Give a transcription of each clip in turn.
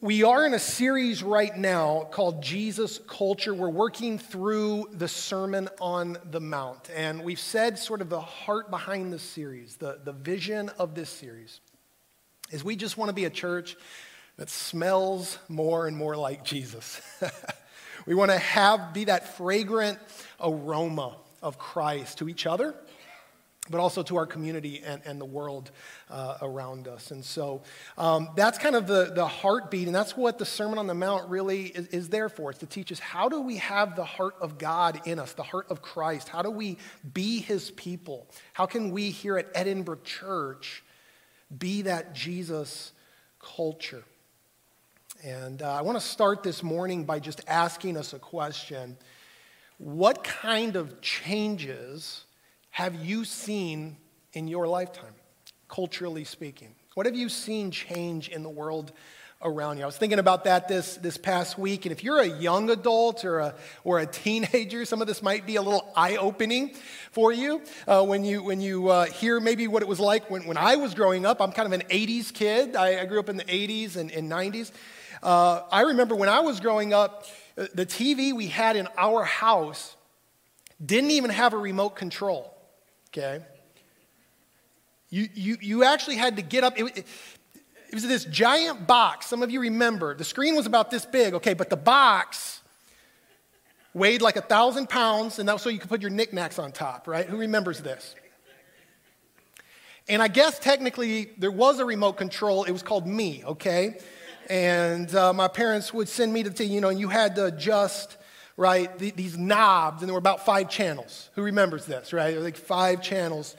We are in a series right now called Jesus Culture. We're working through the Sermon on the Mount. And we've said sort of the heart behind this series, the, the vision of this series, is we just want to be a church that smells more and more like Jesus. we want to have be that fragrant aroma of Christ to each other but also to our community and, and the world uh, around us. And so um, that's kind of the, the heartbeat, and that's what the Sermon on the Mount really is, is, there for. It's to teach us how do we have the heart of God in us, the heart of Christ? How do we be his people? How can we here at Edinbrook Church be that Jesus culture? And uh, I want to start this morning by just asking us a question. What kind of changes have you seen in your lifetime, culturally speaking? What have you seen change in the world around you? I was thinking about that this, this past week, and if you're a young adult or a, or a teenager, some of this might be a little eye opening for you uh, when you, when you uh, hear maybe what it was like when, when I was growing up. I'm kind of an 80s kid, I, I grew up in the 80s and, and 90s. Uh, I remember when I was growing up, uh, the TV we had in our house didn't even have a remote control okay? You, you, you actually had to get up. It, it, it was this giant box. Some of you remember. The screen was about this big, okay, but the box weighed like a thousand pounds, and that was so you could put your knickknacks on top, right? Who remembers this? And I guess technically there was a remote control. It was called me, okay? And uh, my parents would send me to, you know, and you had to adjust right, these knobs, and there were about five channels. Who remembers this, right? There were like five channels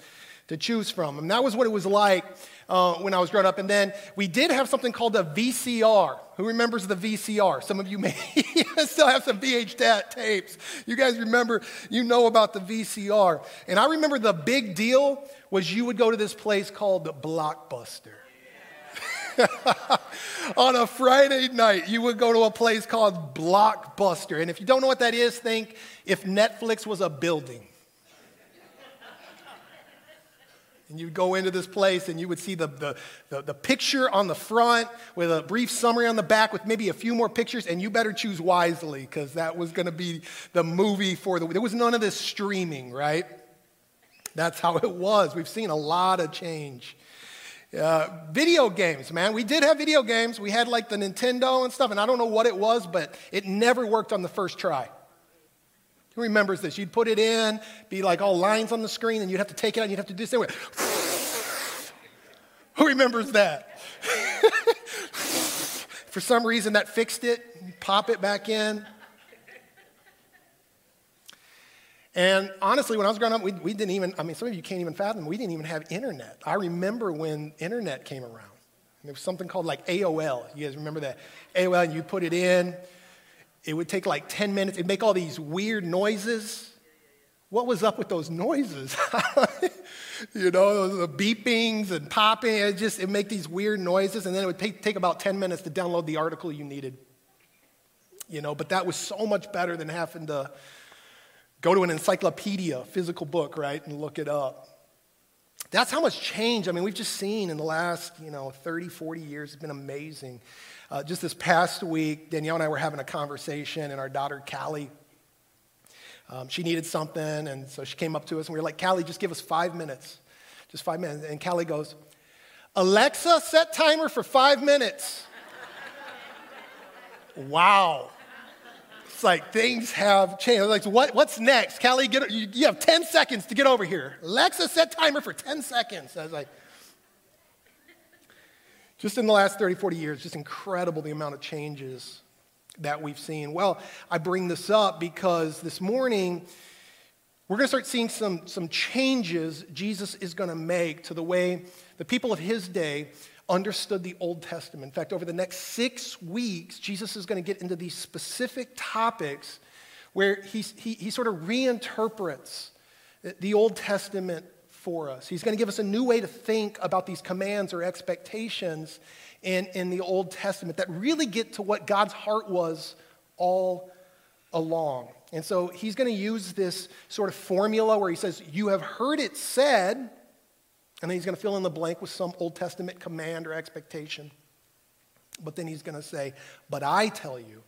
to choose from. And that was what it was like uh, when I was growing up. And then we did have something called a VCR. Who remembers the VCR? Some of you may still have some VH tapes. You guys remember, you know about the VCR. And I remember the big deal was you would go to this place called Blockbuster. on a Friday night, you would go to a place called Blockbuster. And if you don't know what that is, think if Netflix was a building. And you'd go into this place and you would see the, the, the, the, picture on the front with a brief summary on the back with maybe a few more pictures, and you better choose wisely because that was going to be the movie for the. There was none of this streaming, right? That's how it was. We've seen a lot of change uh, video games, man. We did have video games. We had like the Nintendo and stuff, and I don't know what it was, but it never worked on the first try. Who remembers this? You'd put it in, be like all lines on the screen, and you'd have to take it out, and you'd have to do this. Anyway. Who remembers that? For some reason, that fixed it. Pop it back in. And honestly, when I was growing up, we, we didn't even, I mean, some of you can't even fathom, we didn't even have internet. I remember when internet came around. There was something called like AOL. You guys remember that? AOL, and you put it in, it would take like 10 minutes. It'd make all these weird noises. What was up with those noises? you know, the beepings and popping. It just, it make these weird noises, and then it would take, take about 10 minutes to download the article you needed. You know, but that was so much better than having to Go to an encyclopedia, physical book, right, and look it up. That's how much change, I mean, we've just seen in the last, you know, 30, 40 years. It's been amazing. Uh, just this past week, Danielle and I were having a conversation, and our daughter, Callie, um, she needed something, and so she came up to us, and we were like, Callie, just give us five minutes. Just five minutes. And Callie goes, Alexa, set timer for five minutes. wow. It's like things have changed. Like, what, what's next? Callie, get, you, you have 10 seconds to get over here. Alexa, set timer for 10 seconds. I was like, just in the last 30, 40 years, just incredible the amount of changes that we've seen. Well, I bring this up because this morning, we're going to start seeing some, some changes Jesus is going to make to the way the people of his day understood the Old Testament. In fact, over the next six weeks, Jesus is going to get into these specific topics where he, he, he sort of reinterprets the Old Testament for us. He's going to give us a new way to think about these commands or expectations in, in the Old Testament that really get to what God's heart was all along. And so he's going to use this sort of formula where he says, You have heard it said, and then he's going to fill in the blank with some Old Testament command or expectation. But then he's going to say, But I tell you,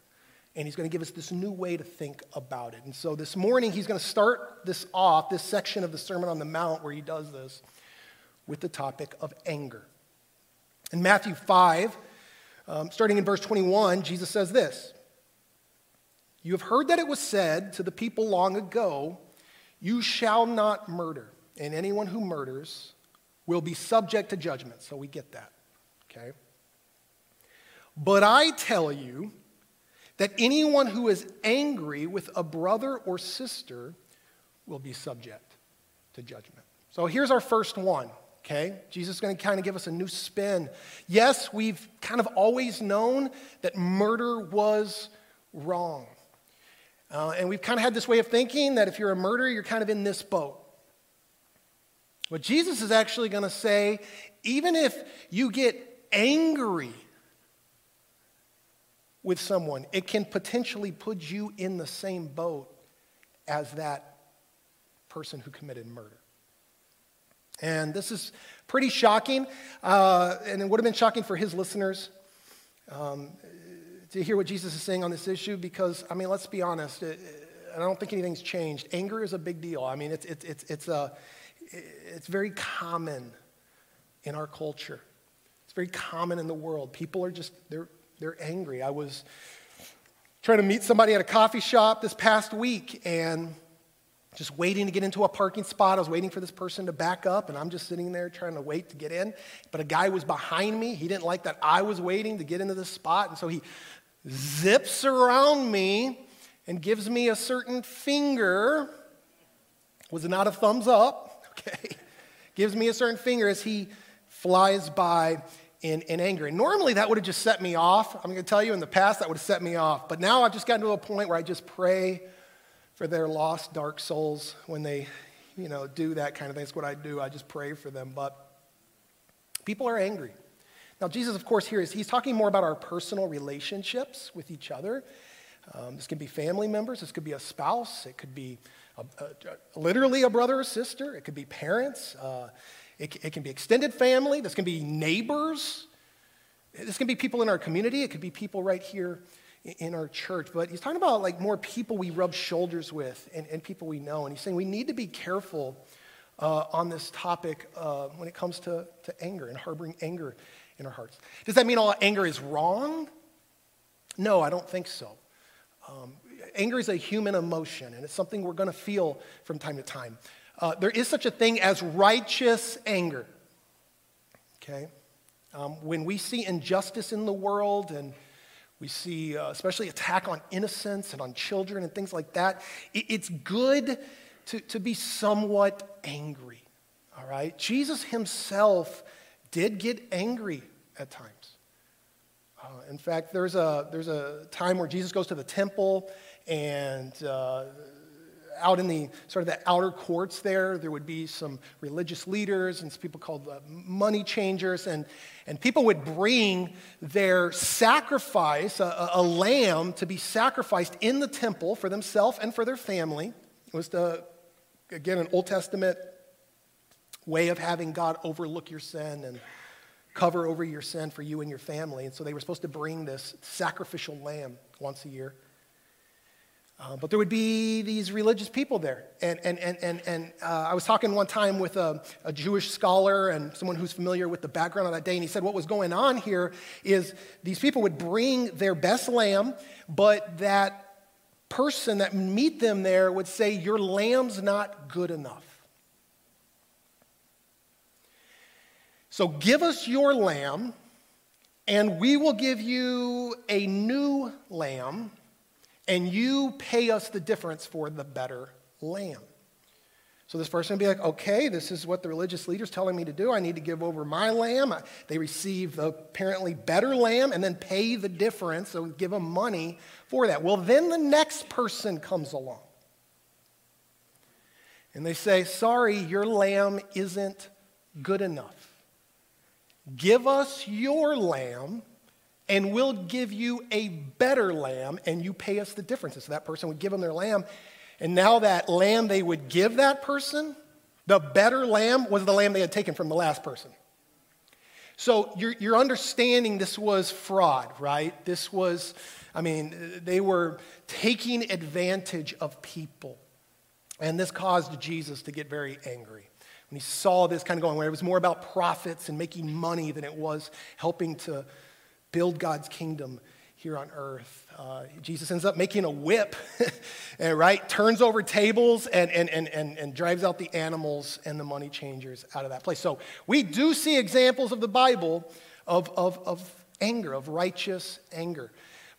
and he's going to give us this new way to think about it. And so this morning, he's going to start this off, this section of the Sermon on the Mount where he does this, with the topic of anger. In Matthew 5, um, starting in verse 21, Jesus says this You have heard that it was said to the people long ago, You shall not murder, and anyone who murders will be subject to judgment. So we get that, okay? But I tell you that anyone who is angry with a brother or sister will be subject to judgment. So here's our first one, okay? Jesus is going to kind of give us a new spin. Yes, we've kind of always known that murder was wrong. Uh, and we've kind of had this way of thinking that if you're a murderer, you're kind of in this boat. What Jesus is actually going to say, even if you get angry with someone, it can potentially put you in the same boat as that person who committed murder. And this is pretty shocking, uh, and it would have been shocking for his listeners um, to hear what Jesus is saying on this issue because, I mean, let's be honest, it, I don't think anything's changed. Anger is a big deal. I mean, it's, it's, it's, it's, a, it's very common in our culture. It's very common in the world. People are just, they're, they're angry. I was trying to meet somebody at a coffee shop this past week and just waiting to get into a parking spot. I was waiting for this person to back up, and I'm just sitting there trying to wait to get in. But a guy was behind me. He didn't like that I was waiting to get into this spot, and so he zips around me and gives me a certain finger. Was it not a thumbs up, okay? gives me a certain finger as he flies by in, in anger. And normally that would have just set me off. I'm going to tell you, in the past, that would have set me off. But now I've just gotten to a point where I just pray for their lost, dark souls when they, you know, do that kind of thing. That's what I do. I just pray for them. But people are angry. Now, Jesus, of course, here is he's talking more about our personal relationships with each other. Um, this could be family members. This could be a spouse. It could be a, a, literally a brother or sister. It could be parents. Uh, it, it can be extended family, this can be neighbors, this can be people in our community, it could be people right here in our church. But he's talking about like more people we rub shoulders with and, and people we know. And he's saying we need to be careful uh, on this topic uh, when it comes to, to anger and harboring anger in our hearts. Does that mean all anger is wrong? No, I don't think so. Um, anger is a human emotion, and it's something we're going to feel from time to time. Uh, there is such a thing as righteous anger. Okay? Um, when we see injustice in the world and we see, uh, especially attack on innocence and on children and things like that, it, it's good to, to be somewhat angry. All right? Jesus himself did get angry at times. Uh, in fact, there's a, there's a time where Jesus goes to the temple and uh, out in the sort of the outer courts there, there would be some religious leaders and some people called uh, money changers, and, and people would bring their sacrifice, a, a, lamb, to be sacrificed in the temple for themselves and for their family. It was, the, again, an Old Testament way of having God overlook your sin and cover over your sin for you and your family. And so they were supposed to bring this sacrificial lamb once a year. Uh, but there would be these religious people there. And, and, and, and, and uh, I was talking one time with a, a, Jewish scholar and someone who's familiar with the background of that day, and he said what was going on here is these people would bring their best lamb, but that person that meet them there would say, Your lamb's not good enough. So give us your lamb, and we will give you a new lamb and you pay us the difference for the better lamb. So this person would be like, okay, this is what the religious leader's telling me to do. I need to give over my lamb. They receive the apparently better lamb and then pay the difference, so give them money for that. Well, then the next person comes along. And they say, sorry, your lamb isn't good enough. Give us your lamb and we'll give you a better lamb, and you pay us the differences. So that person would give them their lamb, and now that lamb they would give that person, the better lamb was the lamb they had taken from the last person. So you're, you're understanding this was fraud, right? This was, I mean, they were taking advantage of people. And this caused Jesus to get very angry. When he saw this kind of going, where it was more about profits and making money than it was helping to build God's kingdom here on earth. Uh, Jesus ends up making a whip, right? Turns over tables and, and, and, and, and drives out the animals and the money changers out of that place. So we do see examples of the Bible of, of, of anger, of righteous anger.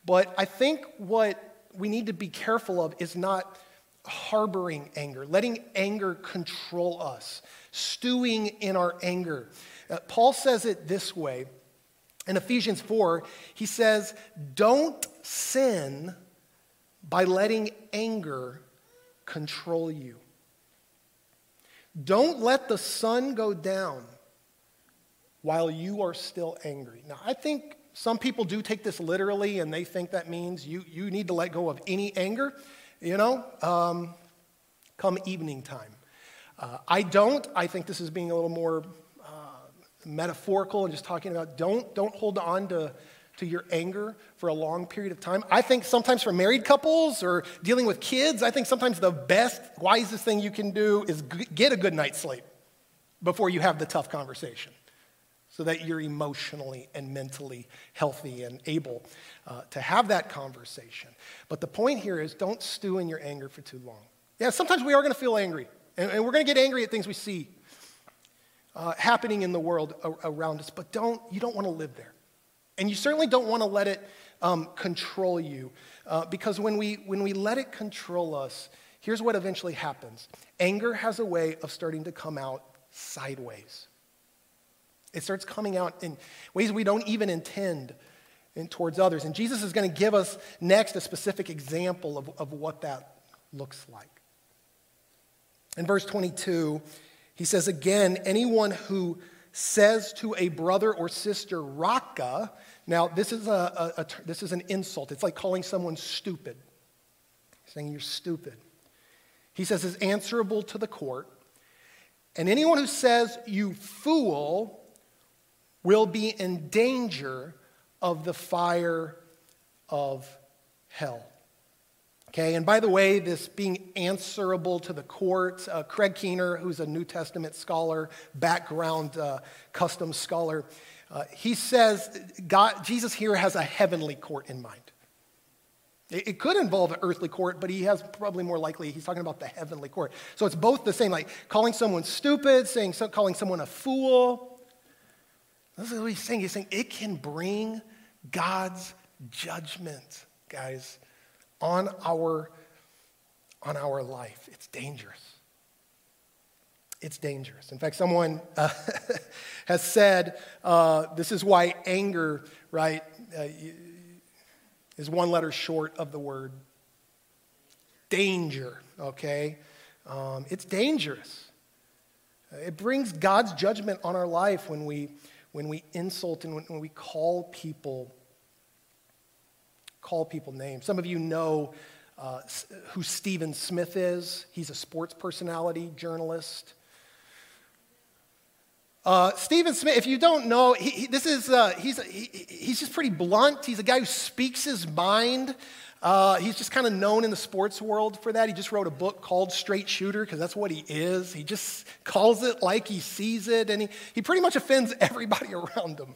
But I think what we need to be careful of is not harboring anger, letting anger control us, stewing in our anger. Uh, Paul says it this way in Ephesians 4, he says, Don't sin by letting anger control you. Don't let the sun go down while you are still angry. Now, I think some people do take this literally and they think that means you, you need to let go of any anger, you know, um, come evening time. Uh, I don't. I think this is being a little more metaphorical and just talking about don't, don't hold on to, to your anger for a long period of time. I think sometimes for married couples or dealing with kids, I think sometimes the best, wisest thing you can do is get a good night's sleep before you have the tough conversation so that you're emotionally and mentally healthy and able uh, to have that conversation. But the point here is don't stew in your anger for too long. Yeah, sometimes we are going to feel angry, and, and we're going to get angry at things we see uh, happening in the world around us, but don't, you don't want to live there. And you certainly don't want to let it um, control you. Uh, because when we, when we let it control us, here's what eventually happens anger has a way of starting to come out sideways. It starts coming out in ways we don't even intend in, towards others. And Jesus is going to give us next a specific example of, of what that looks like. In verse 22, he says again, anyone who says to a brother or sister, Raca, now this is, a, a, a, this is an insult. It's like calling someone stupid, saying you're stupid. He says is answerable to the court. And anyone who says, you fool, will be in danger of the fire of hell. Okay, and by the way, this being answerable to the court, uh, Craig Keener, who's a New Testament scholar, background uh, custom scholar, uh, he says God, Jesus here has a heavenly court in mind. It, it could involve an earthly court, but he has probably more likely, he's talking about the heavenly court. So it's both the same, like calling someone stupid, saying, calling someone a fool. This is what he's saying. He's saying it can bring God's judgment, guys on our, on our life. It's dangerous. It's dangerous. In fact, someone uh, has said uh, this is why anger, right, uh, is one letter short of the word danger, okay? Um, it's dangerous. It brings God's judgment on our life when we, when we insult and when, when we call people call people names. Some of you know uh, who Stephen Smith is. He's a sports personality, journalist. Uh, Stephen Smith, if you don't know, he, he, this is, uh, he's, he, he's just pretty blunt. He's a guy who speaks his mind. Uh, he's just kind of known in the sports world for that. He just wrote a book called Straight Shooter because that's what he is. He just calls it like he sees it, and he, he pretty much offends everybody around him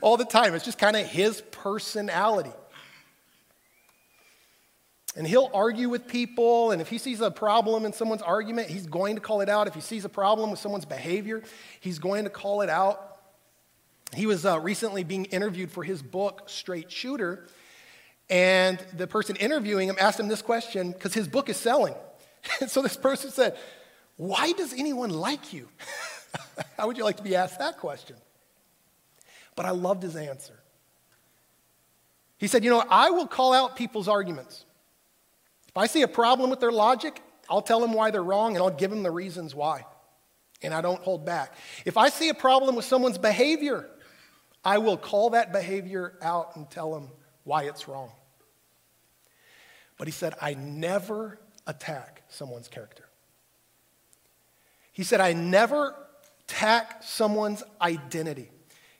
all the time. It's just kind of his personality. And he'll argue with people, and if he sees a problem in someone's argument, he's going to call it out. If he sees a problem with someone's behavior, he's going to call it out. He was uh, recently being interviewed for his book, Straight Shooter, and the person interviewing him asked him this question because his book is selling. And so this person said, Why does anyone like you? How would you like to be asked that question? But I loved his answer. He said, You know, I will call out people's arguments. If I see a problem with their logic, I'll tell them why they're wrong and I'll give them the reasons why. And I don't hold back. If I see a problem with someone's behavior, I will call that behavior out and tell them why it's wrong. But he said, I never attack someone's character. He said, I never attack someone's identity.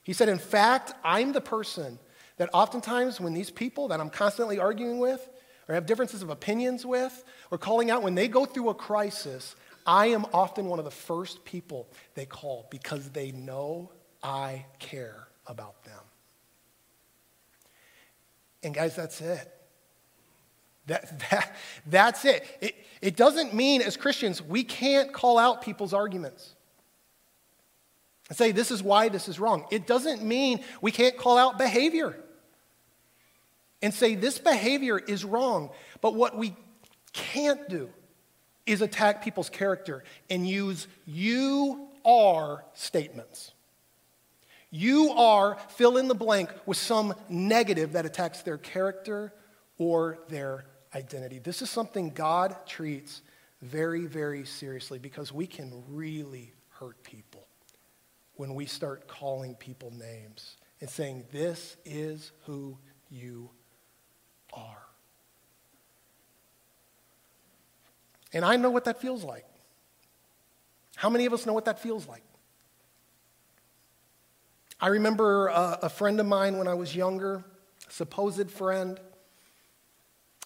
He said, In fact, I'm the person that oftentimes when these people that I'm constantly arguing with or have differences of opinions with or calling out, when they go through a crisis, I am often one of the first people they call because they know I care about them. And guys, that's it. That, that, that's it. it. It doesn't mean as Christians we can't call out people's arguments and say, this is why this is wrong. It doesn't mean we can't call out behavior and say, this behavior is wrong. But what we can't do is attack people's character and use you are statements. You are fill in the blank with some negative that attacks their character or their identity. This is something God treats very, very seriously because we can really hurt people when we start calling people names and saying, This is who you And I know what that feels like. How many of us know what that feels like? I remember a, a friend of mine when I was younger, supposed friend,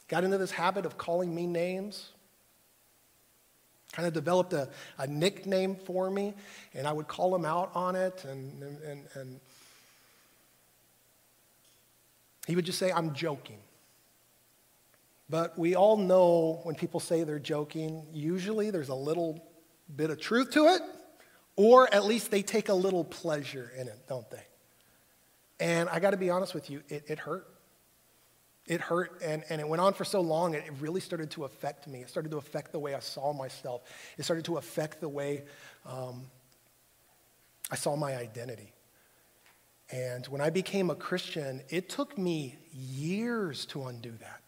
got into this habit of calling me names kind of developed a, a nickname for me, and I would call him out on it, and, and, and he would just say, I'm joking. But we all know when people say they're joking, usually there's a little bit of truth to it, or at least they take a little pleasure in it, don't they? And I got to be honest with you, it, it hurt. It hurt and, and it went on for so long, it really started to affect me. It started to affect the way I saw myself. It started to affect the way um, I saw my identity. And when I became a Christian, it took me years to undo that.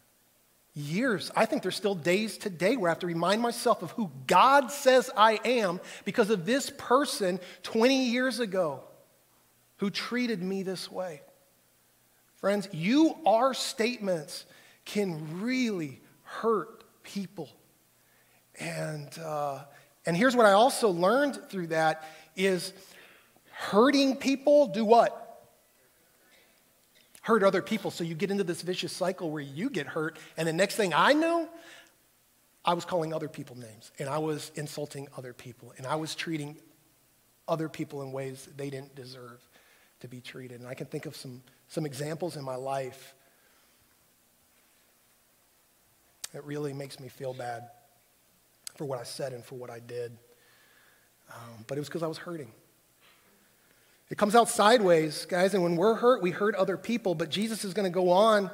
Years. I think there's still days today where I have to remind myself of who God says I am because of this person 20 years ago who treated me this way. Friends, you are statements can really hurt people. And, uh, and here's what I also learned through that is hurting people do what? Hurt other people. So you get into this vicious cycle where you get hurt, and the next thing I know, I was calling other people names, and I was insulting other people, and I was treating other people in ways they didn't deserve to be treated. And I can think of some some examples in my life that really makes me feel bad for what I said and for what I did. Um, but it was because I was hurting. It comes out sideways, guys, and when we're hurt, we hurt other people. But Jesus is going to go on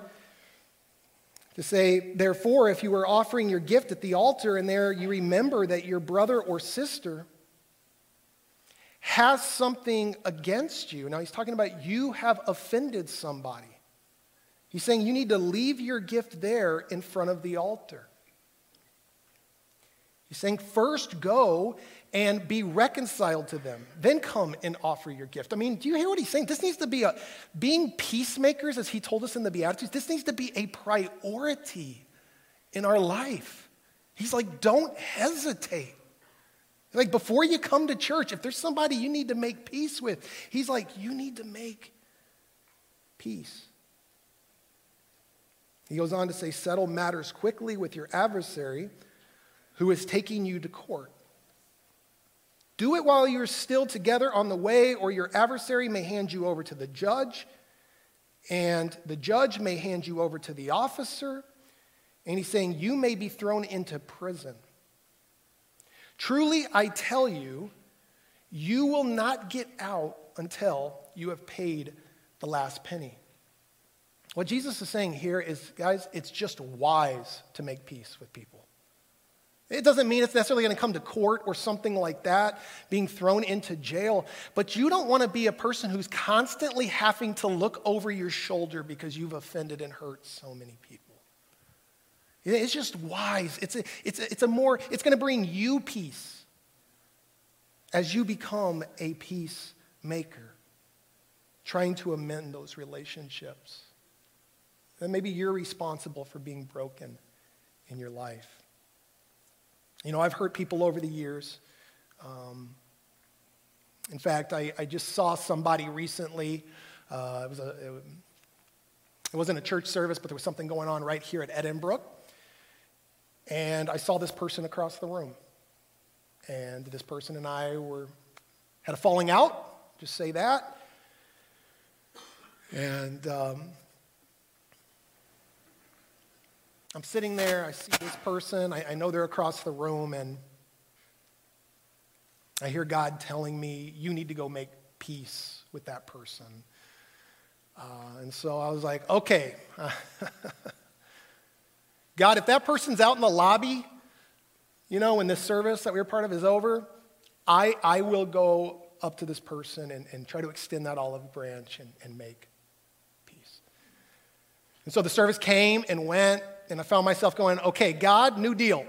to say, therefore, if you are offering your gift at the altar and there you remember that your brother or sister has something against you. Now, he's talking about you have offended somebody. He's saying you need to leave your gift there in front of the altar. He's saying, first go and be reconciled to them. Then come and offer your gift. I mean, do you hear what he's saying? This needs to be a, being peacemakers, as he told us in the Beatitudes, this needs to be a priority in our life. He's like, don't hesitate. Like before you come to church, if there's somebody you need to make peace with, he's like, you need to make peace. He goes on to say, settle matters quickly with your adversary who is taking you to court. Do it while you're still together on the way, or your adversary may hand you over to the judge, and the judge may hand you over to the officer. And he's saying, You may be thrown into prison. Truly, I tell you, you will not get out until you have paid the last penny. What Jesus is saying here is, guys, it's just wise to make peace with people. It doesn't mean it's necessarily going to come to court or something like that, being thrown into jail, but you don't want to be a person who's constantly having to look over your shoulder because you've offended and hurt so many people. It's just wise. It's a, it's a, it's a more, it's going to bring you peace as you become a peacemaker, trying to amend those relationships. And maybe you're responsible for being broken in your life. You know, I've hurt people over the years. Um, In fact, I, I just saw somebody recently. Uh, it, was a, it, it wasn't a church service, but there was something going on right here at Edinbrook. And I saw this person across the room. And this person and I were had a falling out, just say that. And um, I'm sitting there, I see this person, I, I know they're across the room, and I hear God telling me, You need to go make peace with that person. Uh, and so I was like, Okay. God, if that person's out in the lobby, you know, when this service that we were part of is over, I, I will go up to this person and, and try to extend that olive branch and, and make peace. And so the service came and went, and I found myself going, okay, God, new deal.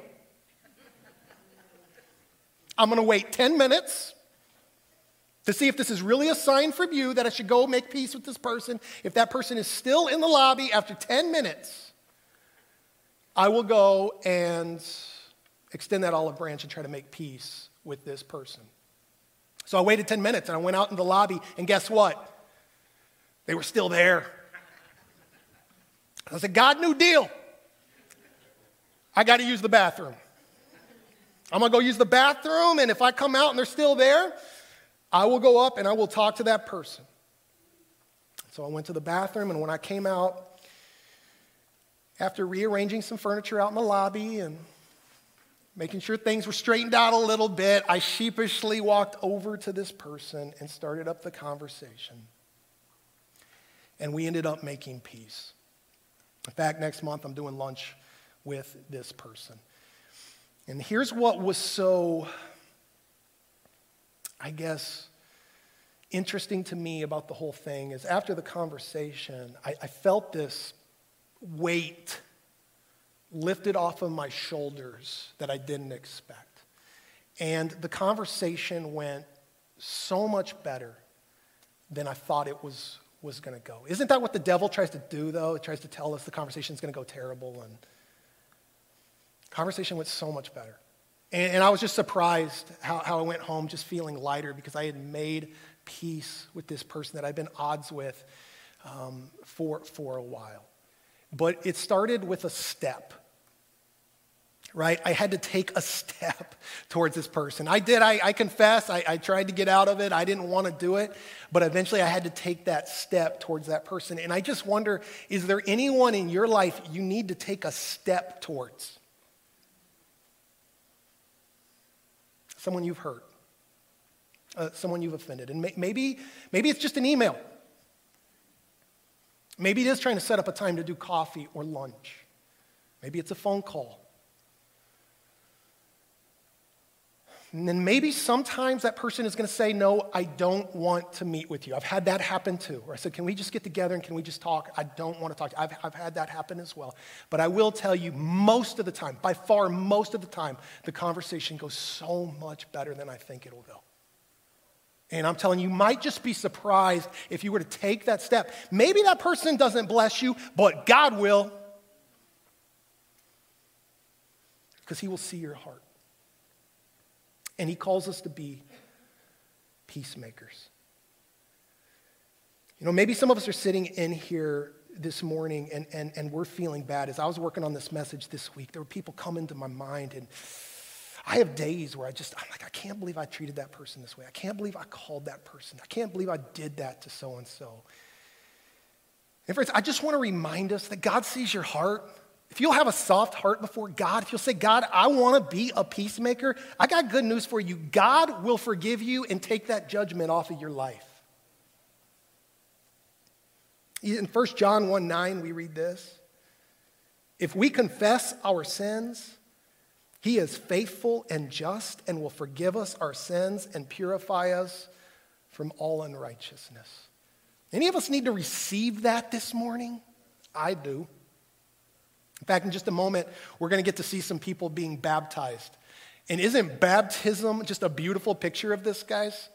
I'm going to wait 10 minutes to see if this is really a sign from you that I should go make peace with this person. If that person is still in the lobby after 10 minutes, I will go and extend that olive branch and try to make peace with this person. So I waited 10 minutes and I went out in the lobby, and guess what? They were still there. I said, God, new deal. I got to use the bathroom. I'm going to go use the bathroom, and if I come out and they're still there, I will go up and I will talk to that person. So I went to the bathroom, and when I came out, after rearranging some furniture out in the lobby and making sure things were straightened out a little bit, I sheepishly walked over to this person and started up the conversation. And we ended up making peace. In fact, next month I'm doing lunch with this person. And here's what was so, I guess, interesting to me about the whole thing is after the conversation, I, I felt this weight lifted off of my shoulders that I didn't expect. And the conversation went so much better than I thought it was, was going to go. Isn't that what the devil tries to do, though? It tries to tell us the conversation is going to go terrible. And conversation went so much better. And, and I was just surprised how, how I went home just feeling lighter because I had made peace with this person that I'd been odds with um, for, for a while. But it started with a step, right? I had to take a step towards this person. I did, I, I confess, I, I tried to get out of it. I didn't want to do it, but eventually I had to take that step towards that person. And I just wonder is there anyone in your life you need to take a step towards? Someone you've hurt, uh, someone you've offended. And may, maybe, maybe it's just an email. Maybe it is trying to set up a time to do coffee or lunch. Maybe it's a phone call. And then maybe sometimes that person is going to say, No, I don't want to meet with you. I've had that happen too. Or I said, Can we just get together and can we just talk? I don't want to talk. I've, I've had that happen as well. But I will tell you, most of the time, by far most of the time, the conversation goes so much better than I think it'll go. And I'm telling you, you might just be surprised if you were to take that step. Maybe that person doesn't bless you, but God will. Because he will see your heart. And he calls us to be peacemakers. You know, maybe some of us are sitting in here this morning and, and, and we're feeling bad. As I was working on this message this week, there were people coming to my mind and I have days where I just, I'm like, I can't believe I treated that person this way. I can't believe I called that person. I can't believe I did that to so and so. And friends, I just want to remind us that God sees your heart. If you'll have a soft heart before God, if you'll say, God, I want to be a peacemaker, I got good news for you. God will forgive you and take that judgment off of your life. In 1 John 1 9, we read this. If we confess our sins, he is faithful and just and will forgive us our sins and purify us from all unrighteousness. Any of us need to receive that this morning? I do. In fact, in just a moment, we're going to get to see some people being baptized. And isn't baptism just a beautiful picture of this, guys?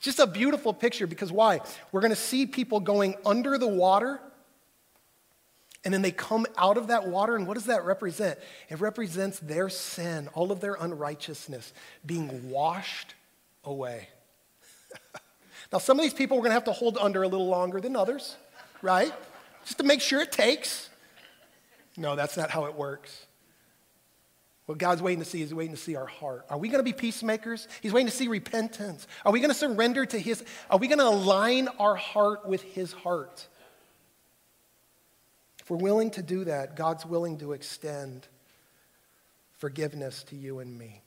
Just a beautiful picture because why? We're going to see people going under the water and then they come out of that water, and what does that represent? It represents their sin, all of their unrighteousness being washed away. now, some of these people we're going to have to hold under a little longer than others, right? Just to make sure it takes. No, that's not how it works. What God's waiting to see is waiting to see our heart. Are we going to be peacemakers? He's waiting to see repentance. Are we going to surrender to His? Are we going to align our heart with His heart? If we're willing to do that, God's willing to extend forgiveness to you and me.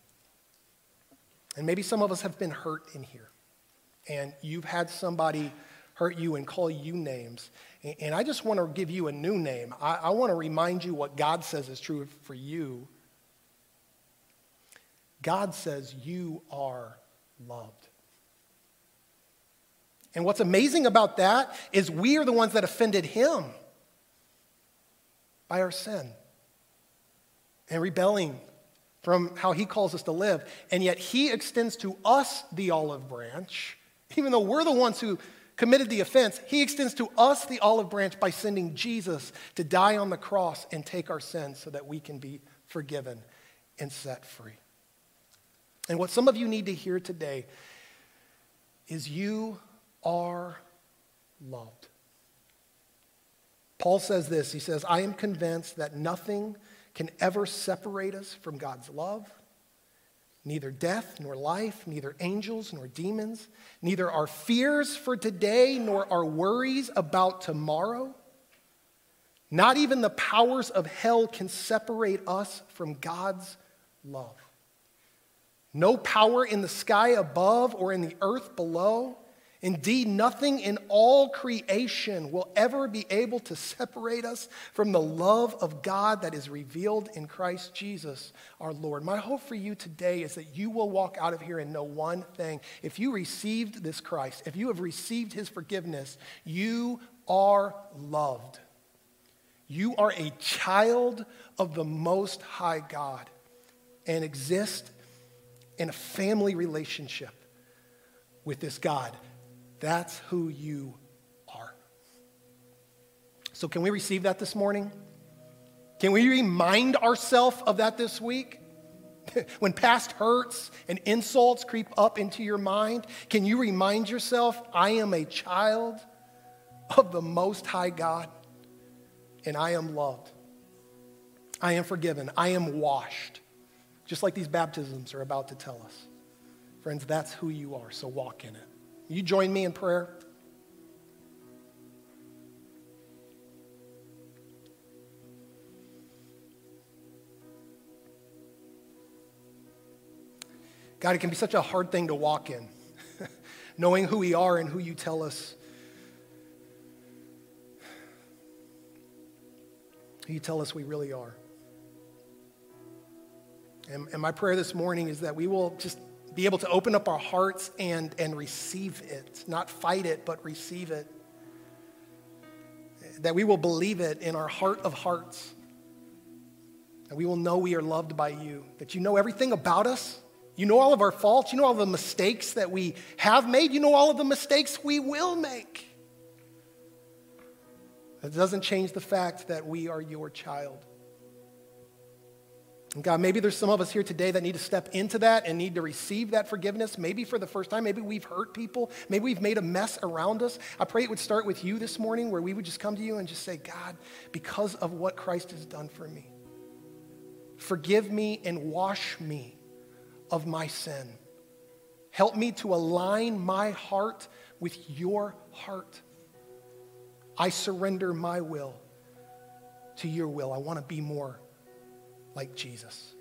And maybe some of us have been hurt in here, and you've had somebody hurt you and call you names. And I just want to give you a new name. I, I want to remind you what God says is true for you God says you are loved. And what's amazing about that is we are the ones that offended him by our sin and rebelling from how he calls us to live. And yet he extends to us the olive branch, even though we're the ones who committed the offense, he extends to us the olive branch by sending Jesus to die on the cross and take our sins so that we can be forgiven and set free. And what some of you need to hear today is you are loved. Paul says this He says, I am convinced that nothing can ever separate us from God's love. Neither death nor life, neither angels nor demons, neither our fears for today nor our worries about tomorrow. Not even the powers of hell can separate us from God's love. No power in the sky above or in the earth below. Indeed, nothing in all creation will ever be able to separate us from the love of God that is revealed in Christ Jesus our Lord. My hope for you today is that you will walk out of here and know one thing. If you received this Christ, if you have received his forgiveness, you are loved. You are a child of the Most High God and exist in a family relationship with this God. That's who you are. So, can we receive that this morning? Can we remind ourselves of that this week? when past hurts and insults creep up into your mind, can you remind yourself, I am a child of the Most High God and I am loved? I am forgiven. I am washed just like these baptisms are about to tell us. Friends, that's who you are, so walk in it. You join me in prayer? God, it can be such a hard thing to walk in, knowing who we are and who you tell us. You tell us we really are. And, and my prayer this morning is that we will just be able to open up our hearts and, and receive it, not fight it, but receive it. That we will believe it in our heart of hearts. And we will know we are loved by you, that you know everything about us. You know all of our faults. You know all the mistakes that we have made. You know all of the mistakes we will make. That doesn't change the fact that we are your child. God, maybe there's some of us here today that need to step into that and need to receive that forgiveness, maybe for the first time. Maybe we've hurt people. Maybe we've made a mess around us. I pray it would start with you this morning, where we would just come to you and just say, God, because of what Christ has done for me, forgive me and wash me of my sin. Help me to align my heart with your heart. I surrender my will to your will. I want to be more like Jesus.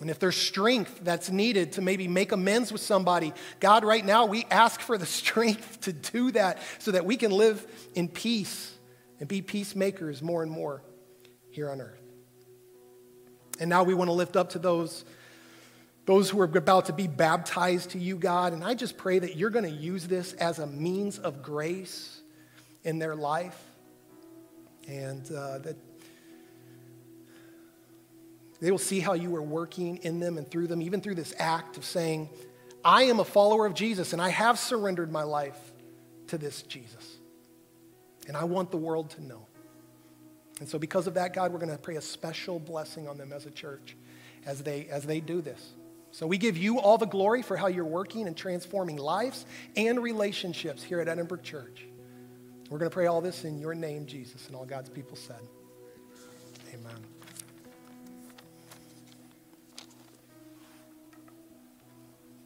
And if there's strength that's needed to maybe make amends with somebody, God, right now, we ask for the strength to do that so that we can live in peace and be peacemakers more and more here on earth. And now we want to lift up to those, those who are about to be baptized to you, God. And I just pray that you're going to use this as a means of grace in their life. And uh, that they will see how you are working in them and through them, even through this act of saying, I am a follower of Jesus and I have surrendered my life to this Jesus. And I want the world to know. And so, because of that, God, we're going to pray a special blessing on them as a church as they, as they do this. So we give you all the glory for how you're working and transforming lives and relationships here at Edinbrook Church. We're going to pray all this in your name, Jesus, and all God's people said. Amen.